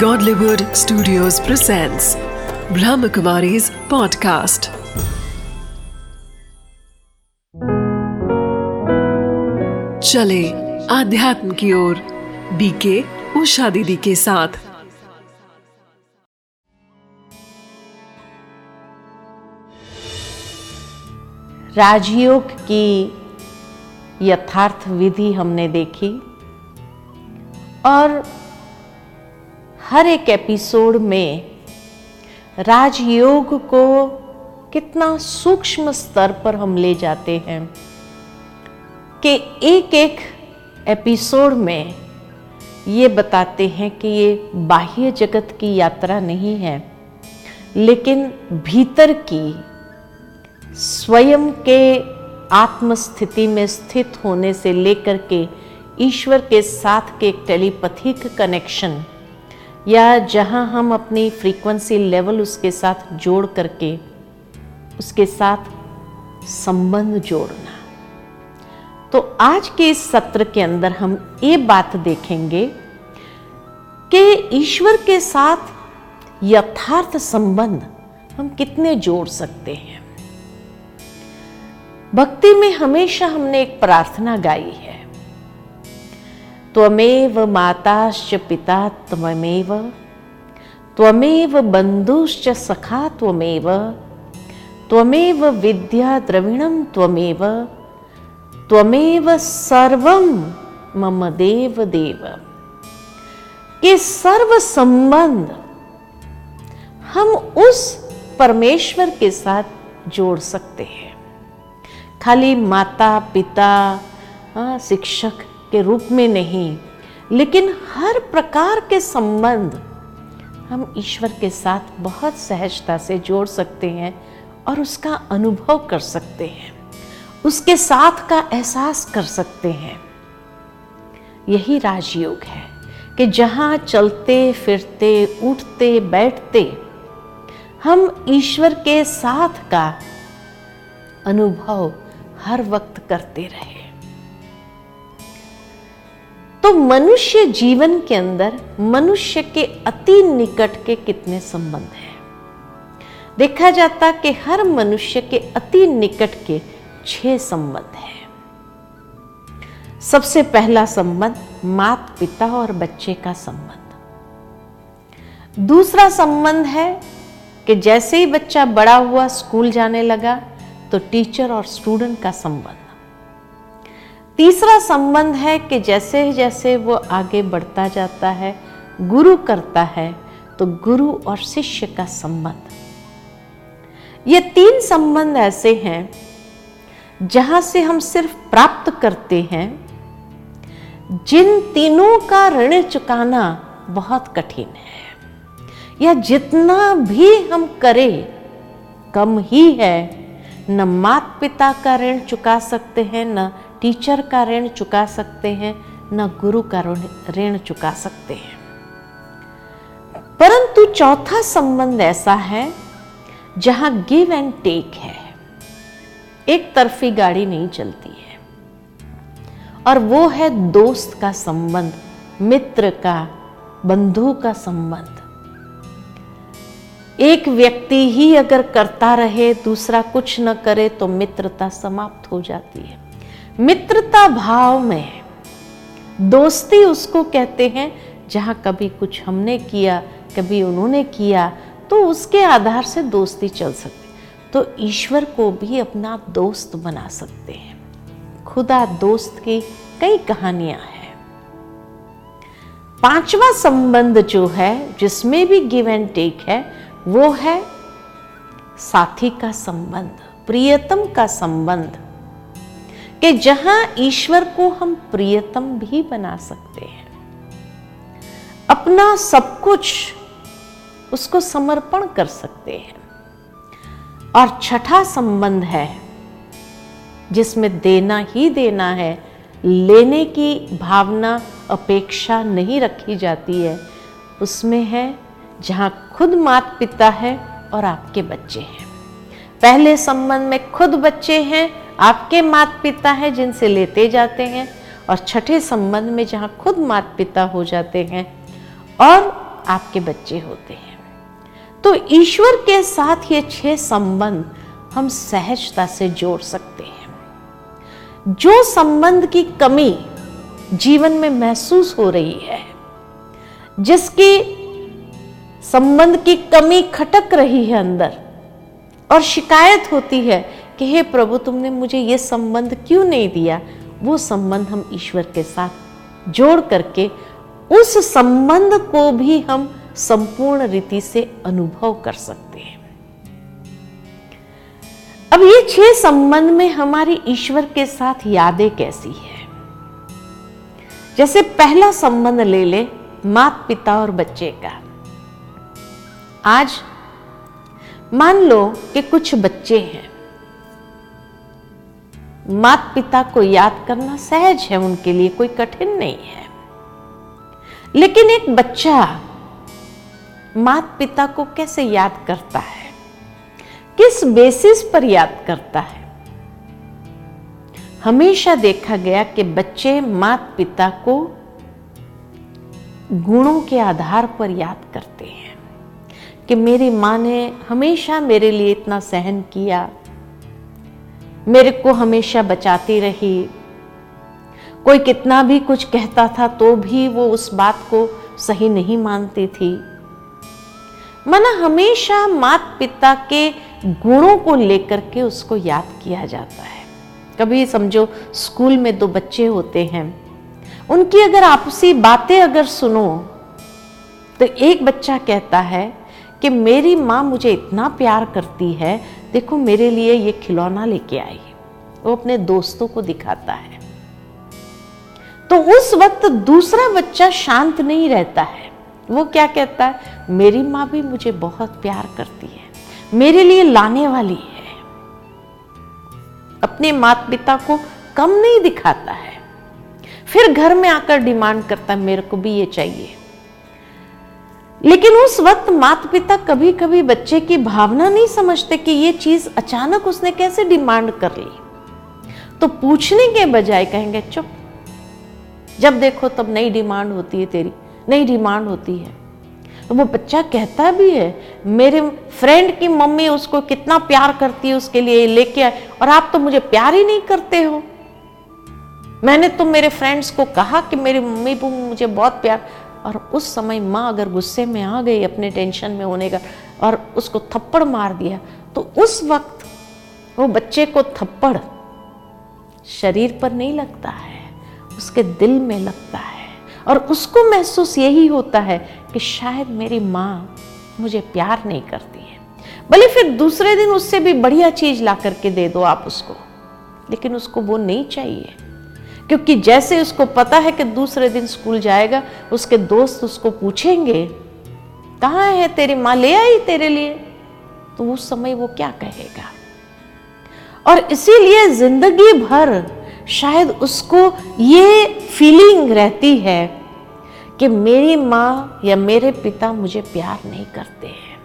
Godlywood Studios presents Brahmakumari's podcast. चले आध्यात्म की ओर बीके उषा दीदी के साथ राजयोग की यथार्थ विधि हमने देखी और हर एक एपिसोड में राजयोग को कितना सूक्ष्म स्तर पर हम ले जाते हैं कि एक एक एपिसोड में ये बताते हैं कि ये बाह्य जगत की यात्रा नहीं है, लेकिन भीतर की स्वयं के आत्मस्थिति में स्थित होने से लेकर के ईश्वर के साथ के टेलीपैथिक कनेक्शन या जहाँ हम अपनी फ्रीक्वेंसी लेवल उसके साथ जोड़ करके, उसके साथ संबंध जोड़ना। तो आज के इस सत्र के अंदर हम ये बात देखेंगे कि ईश्वर के साथ यथार्थ संबंध हम कितने जोड़ सकते हैं। भक्ति में हमेशा हमने एक प्रार्थना गाई है। त्वमेव माताश्च पिता त्वमेव त्वमेव बंधुश्च सखा त्वमेव त्वमेव विद्या द्रविणम त्वमेव त्वमेव सर्वम मम देव देव के सर्व संबंध हम उस परमेश्वर के साथ जोड़ सकते हैं खाली माता पिता शिक्षक के रूप में नहीं, लेकिन हर प्रकार के संबंध हम ईश्वर के साथ बहुत सहजता से जोड़ सकते हैं और उसका अनुभव कर सकते हैं, उसके साथ का एहसास कर सकते हैं। यही राजयोग है कि जहाँ चलते, फिरते, उठते, बैठते हम ईश्वर के साथ का अनुभव हर वक्त करते रहे। तो मनुष्य जीवन के अंदर मनुष्य के अति निकट के कितने संबंध हैं? देखा जाता कि हर मनुष्य के अति निकट के छह संबंध हैं। सबसे पहला संबंध मात पिता और बच्चे का संबंध। दूसरा संबंध है कि जैसे ही बच्चा बड़ा हुआ, स्कूल जाने लगा तो टीचर और स्टूडेंट का संबंध। तीसरा संबंध है कि जैसे जैसे वो आगे बढ़ता जाता है, गुरु करता है तो गुरु और शिष्य का संबंध। ये तीन संबंध ऐसे हैं, जहाँ से हम सिर्फ़ प्राप्त करते हैं, जिन तीनों का ऋण चुकाना बहुत कठिन है। या जितना भी हम करें, कम ही है न माता पिता का ऋण चुका सकते हैं, न टीचर का ऋण चुका सकते हैं, न गुरु का ऋण चुका सकते हैं। परंतु चौथा संबंध ऐसा है, जहाँ गिव एंड टेक है। एक तरफी गाड़ी नहीं चलती है। और वो है दोस्त का संबंध, मित्र का, बंधु का संबंध। एक व्यक्ति ही अगर करता रहे, दूसरा कुछ न करे तो मित्रता समाप्त हो जाती है। मित्रता भाव में दोस्ती उसको कहते हैं, जहाँ कभी कुछ हमने किया, कभी उन्होंने किया तो उसके आधार से दोस्ती चल सकती तो ईश्वर को भी अपना दोस्त बना सकते हैं। खुदा दोस्त की कई कहानियाँ हैं। पांचवा संबंध जो है, जिसमें भी गिव एंड टेक है वो है साथी का संबंध, प्रियतम का संबंध, कि जहाँ ईश्वर को हम प्रियतम भी बना सकते हैं। अपना सब कुछ उसको समर्पण कर सकते हैं। और छठा संबंध है, जिसमें देना ही देना है, लेने की भावना, अपेक्षा नहीं रखी जाती है, उसमें है जहाँ खुद माता पिता है और आपके बच्चे हैं। पहले संबंध में खुद बच्चे हैं, आपके माता पिता हैं जिनसे लेते जाते हैं और छठे संबंध में जहाँ खुद माता पिता हो जाते हैं और आपके बच्चे होते हैं। तो ईश्वर के साथ ये छह संबंध हम सहजता से जोड़ सकते हैं। जो संबंध की कमी जीवन में महसूस हो रही है, जिसकी संबंध की कमी खटक रही है अंदर। और शिकायत होती है कि, हे प्रभु, तुमने मुझे ये संबंध क्यों नहीं दिया? वो संबंध हम ईश्वर के साथ जोड़ करके उस संबंध को भी हम संपूर्ण रीति से अनुभव कर सकते हैं। अब ये छह संबंध में हमारी ईश्वर के साथ यादें कैसी है? जैसे पहला संबंध ले ले मात पिता और बच्चे का। आज मान लो कि कुछ बच्चे हैं। मात पिता को याद करना सहज है, उनके लिए कोई कठिन नहीं है। लेकिन एक बच्चा मात पिता को कैसे याद करता है? किस बेसिस पर याद करता है? हमेशा देखा गया कि बच्चे मात पिता को गुणों के आधार पर याद करते हैं। कि मेरी माँ ने हमेशा मेरे लिए इतना सहन किया। मेरे को हमेशा बचाती रही। कोई कितना भी कुछ कहता था तो भी वो उस बात को सही नहीं मानती थी। मना हमेशा मात पिता के गुणों को लेकर के उसको याद किया जाता है। कभी समझो, स्कूल में दो बच्चे होते हैं। उनकी अगर आपसी बातें अगर सुनो तो एक बच्चा कहता है कि मेरी माँ मुझे इतना प्यार करती है, देखो मेरे लिए ये खिलौना लेके आई वो अपने दोस्तों को दिखाता है। तो उस वक्त दूसरा बच्चा शांत नहीं रहता है। वो क्या कहता है? मेरी माँ भी मुझे बहुत प्यार करती है। मेरे लिए लाने वाली है। अपने माता पिता को कम नहीं दिखाता है। फिर घर में आकर डिमांड करता है, मेरे को भी ये चाहिए। लेकिन उस वक्त माता पिता कभी कभी बच्चे की भावना नहीं समझते कि ये चीज़ अचानक उसने कैसे डिमांड कर ली। तो पूछने के बजाय कहेंगे, चुप। जब देखो तब नई डिमांड होती है तेरी, नई डिमांड होती है। तो वो बच्चा कहता भी है, मेरे फ्रेंड की मम्मी उसको कितना प्यार करती है उसके लिए लेके आए, और आप तो मुझे प्यार ही नहीं करते हो। मैंने तो मेरे फ्रेंड्स को कहा कि मेरी मम्मी मुझे बहुत प्यार और उस समय माँ अगर गुस्से में आ गई अपने टेंशन में होने का और उसको थप्पड़ मार दिया तो उस वक्त वो बच्चे को थप्पड़ शरीर पर नहीं लगता है, उसके दिल में लगता है और उसको महसूस यही होता है कि शायद मेरी माँ मुझे प्यार नहीं करती है। भले फिर दूसरे दिन उससे भी बढ़िया चीज़ ला करके दे दो आप उसको, लेकिन उसको वो नहीं चाहिए। क्योंकि जैसे उसको पता है कि दूसरे दिन स्कूल जाएगा, उसके दोस्त उसको पूछेंगे, कहाँ है तेरी माँ? ले आई तेरे लिए? तो उस समय वो क्या कहेगा? और इसीलिए ज़िंदगी भर शायद उसको ये फीलिंग रहती है कि मेरी माँ या मेरे पिता मुझे प्यार नहीं करते हैं।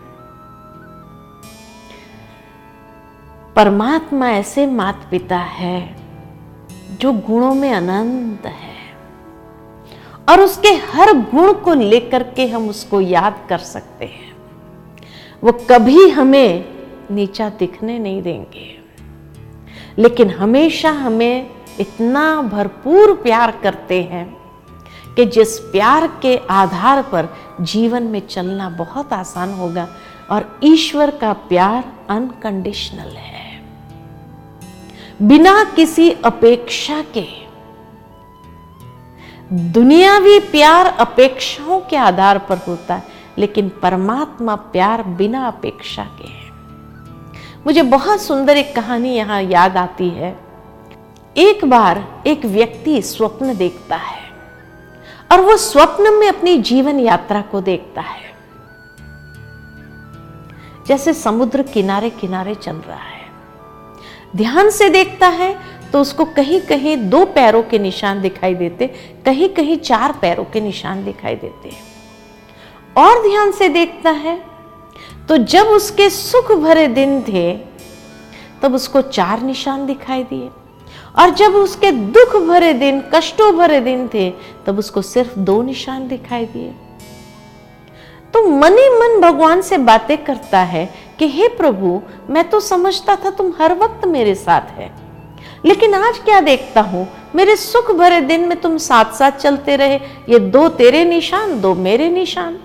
परमात्मा ऐसे मात पिता है जो गुणों में अनंत है। और उसके हर गुण को लेकर के हम उसको याद कर सकते हैं। वो कभी हमें नीचा दिखने नहीं देंगे। लेकिन हमेशा हमें इतना भरपूर प्यार करते हैं कि जिस प्यार के आधार पर जीवन में चलना बहुत आसान होगा और ईश्वर का प्यार अनकंडीशनल है। बिना किसी अपेक्षा के। दुनियावी प्यार अपेक्षाओं के आधार पर होता है, लेकिन परमात्मा प्यार बिना अपेक्षा के है। मुझे बहुत सुंदर एक कहानी यहाँ याद आती है। एक बार एक व्यक्ति स्वप्न देखता है, और वो स्वप्न में अपनी जीवन यात्रा को देखता है। जैसे समुद्र किनारे किनारे चल रहा है। ध्यान से देखता है तो उसको कहीं कहीं दो पैरों के निशान दिखाई देते कहीं कहीं चार पैरों के निशान दिखाई देते हैं। और ध्यान से देखता है तो जब उसके सुख भरे दिन थे, तब उसको चार निशान दिखाई दिए। और जब उसके दुख भरे दिन, कष्टों भरे दिन थे, तब उसको सिर्फ़ दो निशान दिखाई दिए। तो मन ही मन भगवान से बातें करता है कि, हे प्रभु, मैं तो समझता था तुम हर वक्त मेरे साथ है। लेकिन आज क्या देखता हूँ? मेरे सुख भरे दिन में तुम साथ साथ चलते रहे। ये दो तेरे निशान, दो मेरे निशान।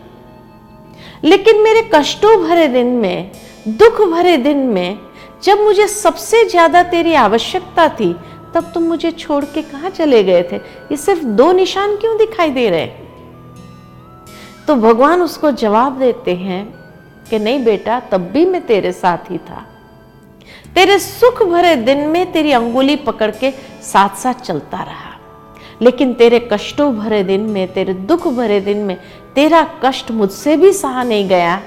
लेकिन मेरे कष्टों भरे दिन में, दुख भरे दिन में, जब मुझे सबसे ज़्यादा तेरी आवश्यकता थी, तब तुम मुझे छोड़ के कहा चले गए थे? ये सिर्फ़ दो निशान क्यों दिखाई दे रहे तो भगवान उसको जवाब देते हैं कि नहीं बेटा, तब भी मैं तेरे साथ ही था। तेरे सुख भरे दिन में तेरी अंगुली पकड़ के साथ साथ चलता रहा। लेकिन तेरे कष्टों भरे दिन में, तेरे दुख भरे दिन में, तेरा कष्ट मुझसे भी सहा नहीं गया।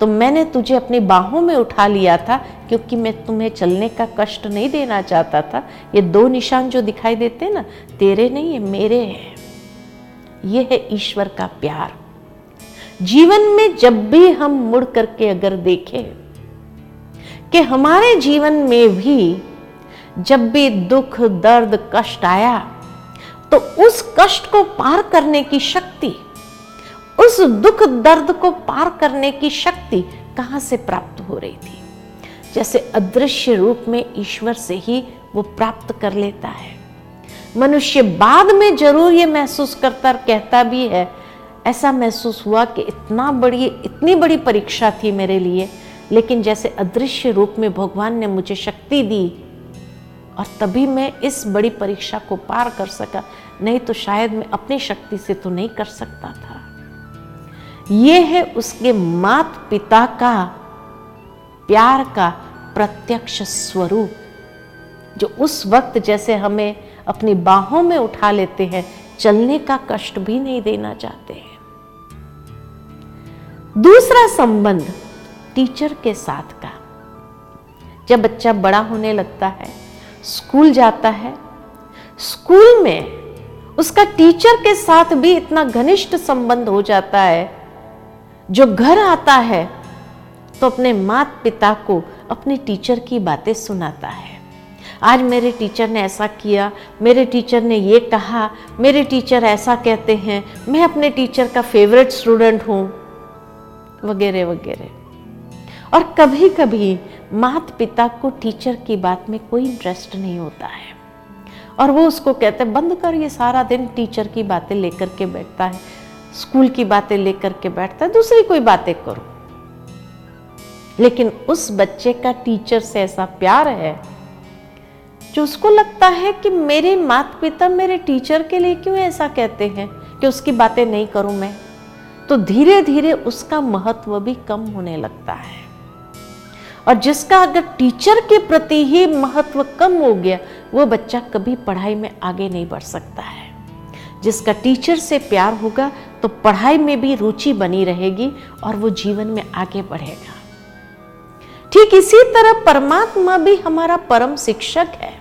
तो मैंने तुझे अपनी बाहों में उठा लिया था, क्योंकि मैं तुम्हें चलने का कष्ट नहीं देना चाहता था। ये दो निशान जो दिखाई देते ना, तेरे नहीं है मेरे हैं। ये है ईश्वर का प्यार। जीवन में जब भी हम मुड़ करके अगर देखें कि हमारे जीवन में भी जब भी दुख, दर्द, कष्ट आया तो उस कष्ट को पार करने की शक्ति, उस दुख, दर्द को पार करने की शक्ति कहाँ से प्राप्त हो रही थी? जैसे अदृश्य रूप में ईश्वर से ही वो प्राप्त कर लेता है। मनुष्य बाद में ज़रूर ये महसूस करता कहता भी है ऐसा महसूस हुआ कि इतना बड़ी, इतनी बड़ी परीक्षा थी मेरे लिए, लेकिन जैसे अदृश्य रूप में भगवान ने मुझे शक्ति दी, और तभी मैं इस बड़ी परीक्षा को पार कर सका, नहीं तो शायद मैं अपनी शक्ति से तो नहीं कर सकता था। ये है उसके मात पिता का प्यार का प्रत्यक्ष स्वरूप, जो उस वक्त जैसे हमें अपनी बाहों में उठा लेते हैं चलने का कष्ट भी नहीं देना चाहते हैं। दूसरा संबंध टीचर के साथ का। जब बच्चा बड़ा होने लगता है, स्कूल जाता है, स्कूल में उसका टीचर के साथ भी इतना घनिष्ठ संबंध हो जाता है। जो घर आता है तो अपने माता पिता को अपने टीचर की बातें सुनाता है। आज मेरे टीचर ने ऐसा किया, मेरे टीचर ने ये कहा, मेरे टीचर ऐसा कहते हैं, मैं अपने टीचर का फेवरेट स्टूडेंट हूँ, वगैरह वगैरह। और कभी कभी माता पिता को टीचर की बात में कोई इंटरेस्ट नहीं होता है। और वो उसको कहते हैं, बंद कर, ये सारा दिन टीचर की बातें लेकर के बैठता है, स्कूल की बातें लेकर के बैठता है, दूसरी कोई बातें करो। लेकिन उस बच्चे का टीचर से ऐसा प्यार है जो उसको लगता है कि मेरे माता पिता मेरे टीचर के लिए क्यों ऐसा कहते हैं कि उसकी बातें नहीं करूँ मैं? तो धीरे धीरे उसका महत्व भी कम होने लगता है। और जिसका अगर टीचर के प्रति ही महत्व कम हो गया, वो बच्चा कभी पढ़ाई में आगे नहीं बढ़ सकता है। जिसका टीचर से प्यार होगा तो पढ़ाई में भी रुचि बनी रहेगी और वो जीवन में आगे बढ़ेगा। ठीक इसी तरह परमात्मा भी हमारा परम शिक्षक है।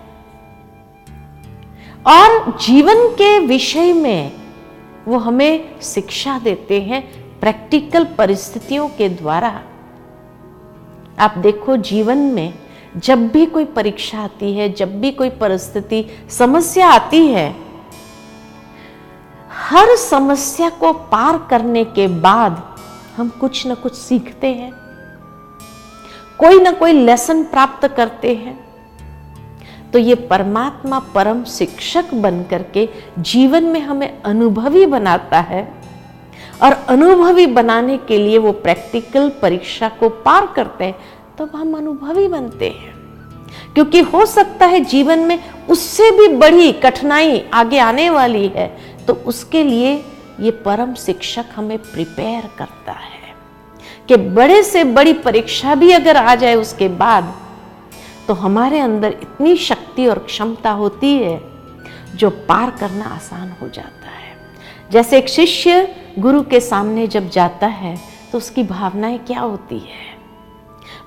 और जीवन के विषय में वो हमें शिक्षा देते हैं प्रैक्टिकल परिस्थितियों के द्वारा। आप देखो जीवन में जब भी कोई परीक्षा आती है, जब भी कोई परिस्थिति, समस्या आती है, हर समस्या को पार करने के बाद हम कुछ ना कुछ सीखते हैं। कोई ना कोई लेसन प्राप्त करते हैं। तो ये परमात्मा परम शिक्षक बन करके जीवन में हमें अनुभवी बनाता है। और अनुभवी बनाने के लिए वो प्रैक्टिकल परीक्षा को पार करते हैं, तब तो हम अनुभवी बनते हैं। क्योंकि हो सकता है जीवन में उससे भी बड़ी कठिनाई आगे आने वाली है तो उसके लिए ये परम शिक्षक हमें प्रिपेयर करता है। कि बड़े से बड़ी परीक्षा भी अगर आ जाए उसके बाद तो हमारे अंदर इतनी शक्ति और क्षमता होती है जो पार करना आसान हो जाता है। जैसे एक शिष्य गुरु के सामने जब जाता है तो उसकी भावनाएँ क्या होती है?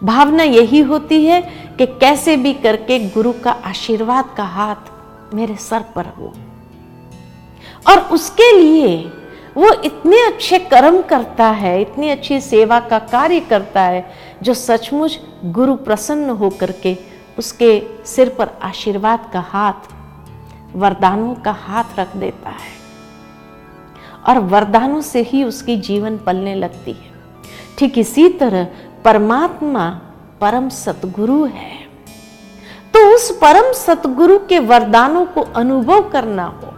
भावना यही होती है कि कैसे भी करके गुरु का आशीर्वाद का हाथ मेरे सर पर हो। और उसके लिए वो इतने अच्छे कर्म करता है, इतनी अच्छी सेवा का कार्य करता है, जो सचमुच गुरु प्रसन्न होकर के उसके सिर पर आशीर्वाद का हाथ वरदानों का हाथ रख देता है और वरदानों से ही उसकी जीवन पलने लगती है। ठीक इसी तरह परमात्मा परम सतगुरु है। तो उस परम सतगुरु के वरदानों को अनुभव करना हो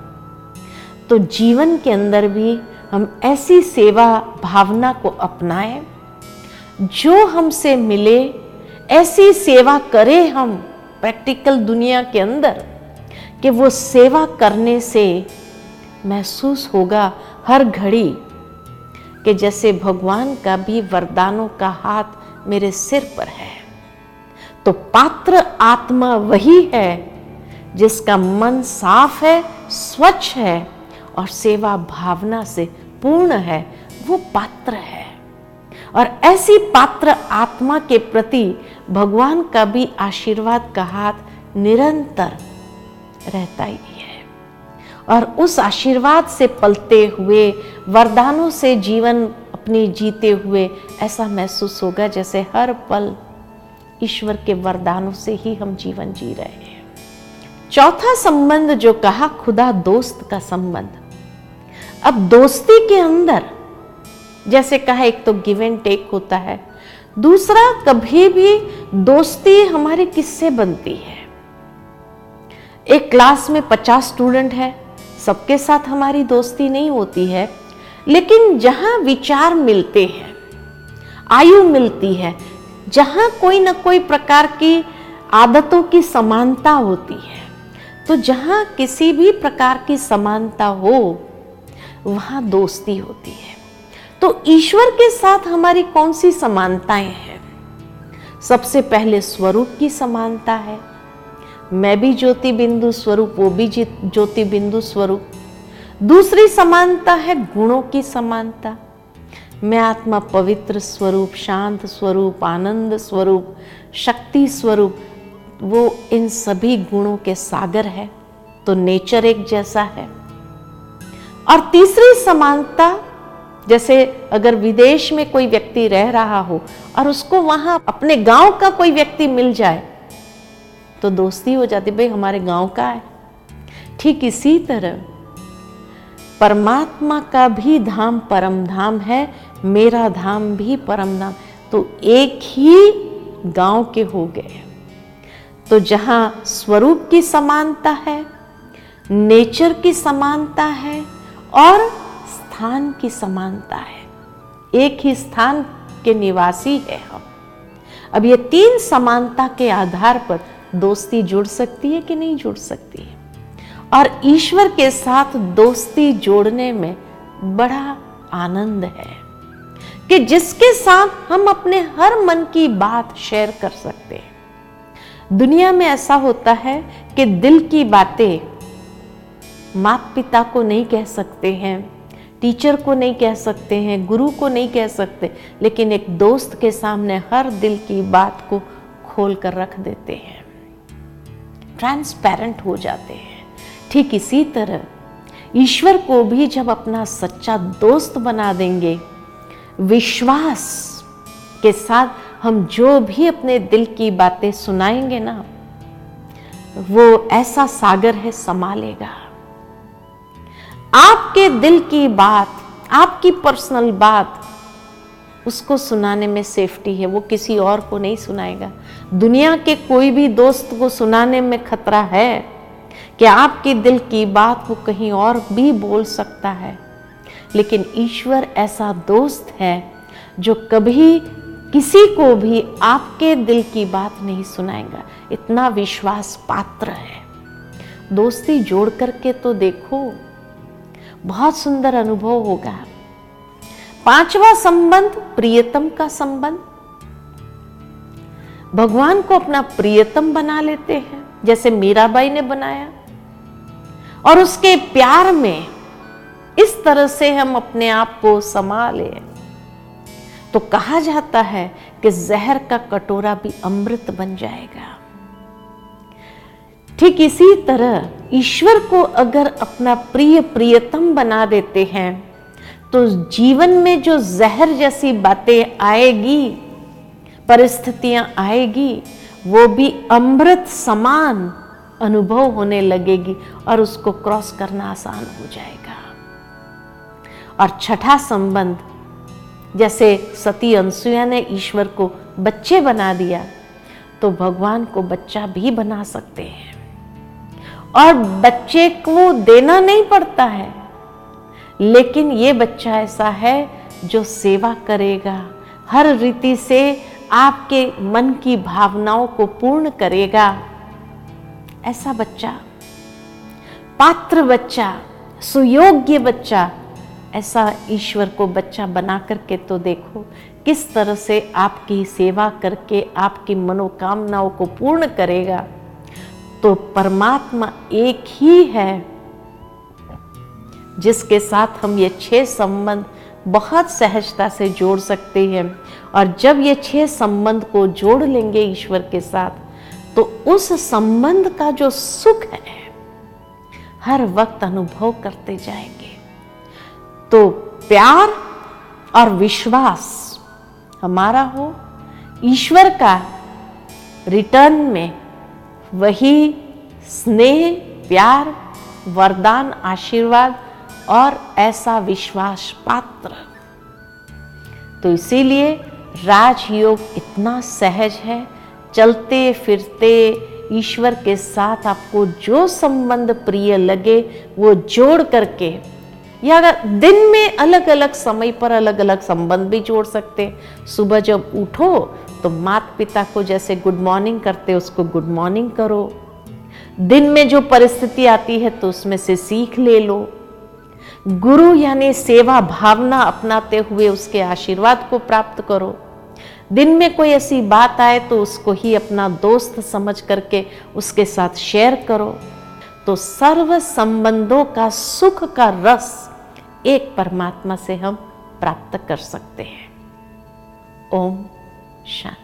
तो जीवन के अंदर भी हम ऐसी सेवा भावना को अपनाएँ, जो हमसे मिले ऐसी सेवा करें हम प्रैक्टिकल दुनिया के अंदर कि वो सेवा करने से महसूस होगा हर घड़ी कि जैसे भगवान का भी वरदानों का हाथ मेरे सिर पर है। तो पात्र आत्मा वही है जिसका मन साफ़ है, स्वच्छ है और सेवा भावना से पूर्ण है, वो पात्र है। और ऐसी पात्र आत्मा के प्रति भगवान का भी आशीर्वाद का हाथ निरंतर रहता ही है। और उस आशीर्वाद से पलते हुए, वरदानों से जीवन अपनी जीते हुए ऐसा महसूस होगा जैसे हर पल ईश्वर के वरदानों से ही हम जीवन जी रहे हैं। चौथा संबंध जो कहा, खुदा दोस्त का संबंध। अब दोस्ती के अंदर, जैसे कहा, एक तो गिव एंड टेक होता है। दूसरा, कभी भी दोस्ती हमारी किससे बनती है। एक क्लास में पचास स्टूडेंट है, सबके साथ हमारी दोस्ती नहीं होती है, लेकिन जहाँ विचार मिलते हैं, आयु मिलती है, जहाँ कोई ना कोई प्रकार की आदतों की समानता होती है तो जहाँ किसी भी प्रकार की समानता हो, वहाँ दोस्ती होती है। तो ईश्वर के साथ हमारी कौन सी समानताएँ हैं? सबसे पहले स्वरूप की समानता है। मैं भी ज्योति बिंदु स्वरूप, वो भी ज्योति बिंदु स्वरूप। दूसरी समानता है गुणों की समानता। मैं आत्मा पवित्र स्वरूप, शांत स्वरूप, आनंद स्वरूप, शक्ति स्वरूप, वो इन सभी गुणों के सागर है। तो नेचर एक जैसा है। और तीसरी समानता जैसे अगर विदेश में कोई व्यक्ति रह रहा हो और उसको वहाँ अपने गाँव का कोई व्यक्ति मिल जाए तो दोस्ती हो जाती, भाई, हमारे गाँव का है। ठीक इसी तरह, परमात्मा का भी धाम परम धाम है, मेरा धाम भी परम धाम तो एक ही गाँव के हो गए। तो जहाँ स्वरूप की समानता है, नेचर की समानता है और स्थान की समानता है। एक ही स्थान के निवासी है हम। अब ये तीन समानता के आधार पर दोस्ती जुड़ सकती है कि नहीं जुड़ सकती है? और ईश्वर के साथ दोस्ती जोड़ने में बड़ा आनंद है कि जिसके साथ हम अपने हर मन की बात शेयर कर सकते हैं। दुनिया में ऐसा होता है कि दिल की बातें माता पिता को नहीं कह सकते हैं टीचर को नहीं कह सकते हैं, गुरु को नहीं कह सकते, लेकिन एक दोस्त के सामने हर दिल की बात को खोल कर रख देते हैं। ट्रांसपेरेंट हो जाते हैं। ठीक इसी तरह, ईश्वर को भी जब अपना सच्चा दोस्त बना देंगे, विश्वास के साथ हम जो भी अपने दिल की बातें सुनाएँगे ना, वो ऐसा सागर है संभालेगा। आपके दिल की बात, आपकी पर्सनल बात, उसको सुनाने में सेफ्टी है, वो किसी और को नहीं सुनाएगा। दुनिया के कोई भी दोस्त को सुनाने में खतरा है कि आपके दिल की बात वो कहीं और भी बोल सकता है। लेकिन ईश्वर ऐसा दोस्त है जो कभी किसी को भी आपके दिल की बात नहीं सुनाएगा। इतना विश्वास पात्र है। दोस्ती जोड़ करके तो देखो। बहुत सुंदर अनुभव होगा। पांचवा संबंध, प्रियतम का संबंध। भगवान को अपना प्रियतम बना लेते हैं, जैसे मीराबाई ने बनाया। और उसके प्यार में इस तरह से हम अपने आप को समा संभाले। तो कहा जाता है कि जहर का कटोरा भी अमृत बन जाएगा। ठीक इसी तरह ईश्वर को अगर अपना प्रिय प्रियतम बना देते हैं तो जीवन में जो जहर जैसी बातें आएगी, परिस्थितियाँ आएगी, वो भी अमृत समान अनुभव होने लगेगी और उसको क्रॉस करना आसान हो जाएगा। और छठा संबंध, जैसे सती अनसुया ने ईश्वर को बच्चे बना दिया तो भगवान को बच्चा भी बना सकते हैं। और बच्चे को देना नहीं पड़ता है। लेकिन ये बच्चा ऐसा है जो सेवा करेगा, हर रीति से आपके मन की भावनाओं को पूर्ण करेगा। ऐसा बच्चा, पात्र बच्चा, सुयोग्य बच्चा, ऐसा ईश्वर को बच्चा बना करके तो देखो, किस तरह से आपकी सेवा करके आपकी मनोकामनाओं को पूर्ण करेगा। तो परमात्मा एक ही है, जिसके साथ हम ये छह संबंध बहुत सहजता से जोड़ सकते हैं। और जब ये छह संबंध को जोड़ लेंगे ईश्वर के साथ तो उस संबंध का जो सुख है, हर वक्त अनुभव करते जाएँगे। तो प्यार और विश्वास हमारा हो, ईश्वर का रिटर्न में वही स्नेह, प्यार, वरदान, आशीर्वाद और ऐसा विश्वास पात्र। तो इसीलिए राजयोग इतना सहज है। चलते, फिरते, ईश्वर के साथ आपको जो संबंध प्रिय लगे, वो जोड़ करके या अगर दिन में अलग अलग समय पर अलग अलग संबंध भी जोड़ सकते। सुबह जब उठो तो माता पिता को जैसे गुड मॉर्निंग करते, उसको गुड मॉर्निंग करो। दिन में जो परिस्थिति आती है तो उसमें से सीख ले लो। गुरु यानी सेवा भावना अपनाते हुए उसके आशीर्वाद को प्राप्त करो। दिन में कोई ऐसी बात आए तो उसको ही अपना दोस्त समझ करके उसके साथ शेयर करो। तो सर्व संबंधों का, सुख का रस एक परमात्मा से हम प्राप्त कर सकते हैं। ओम। शांति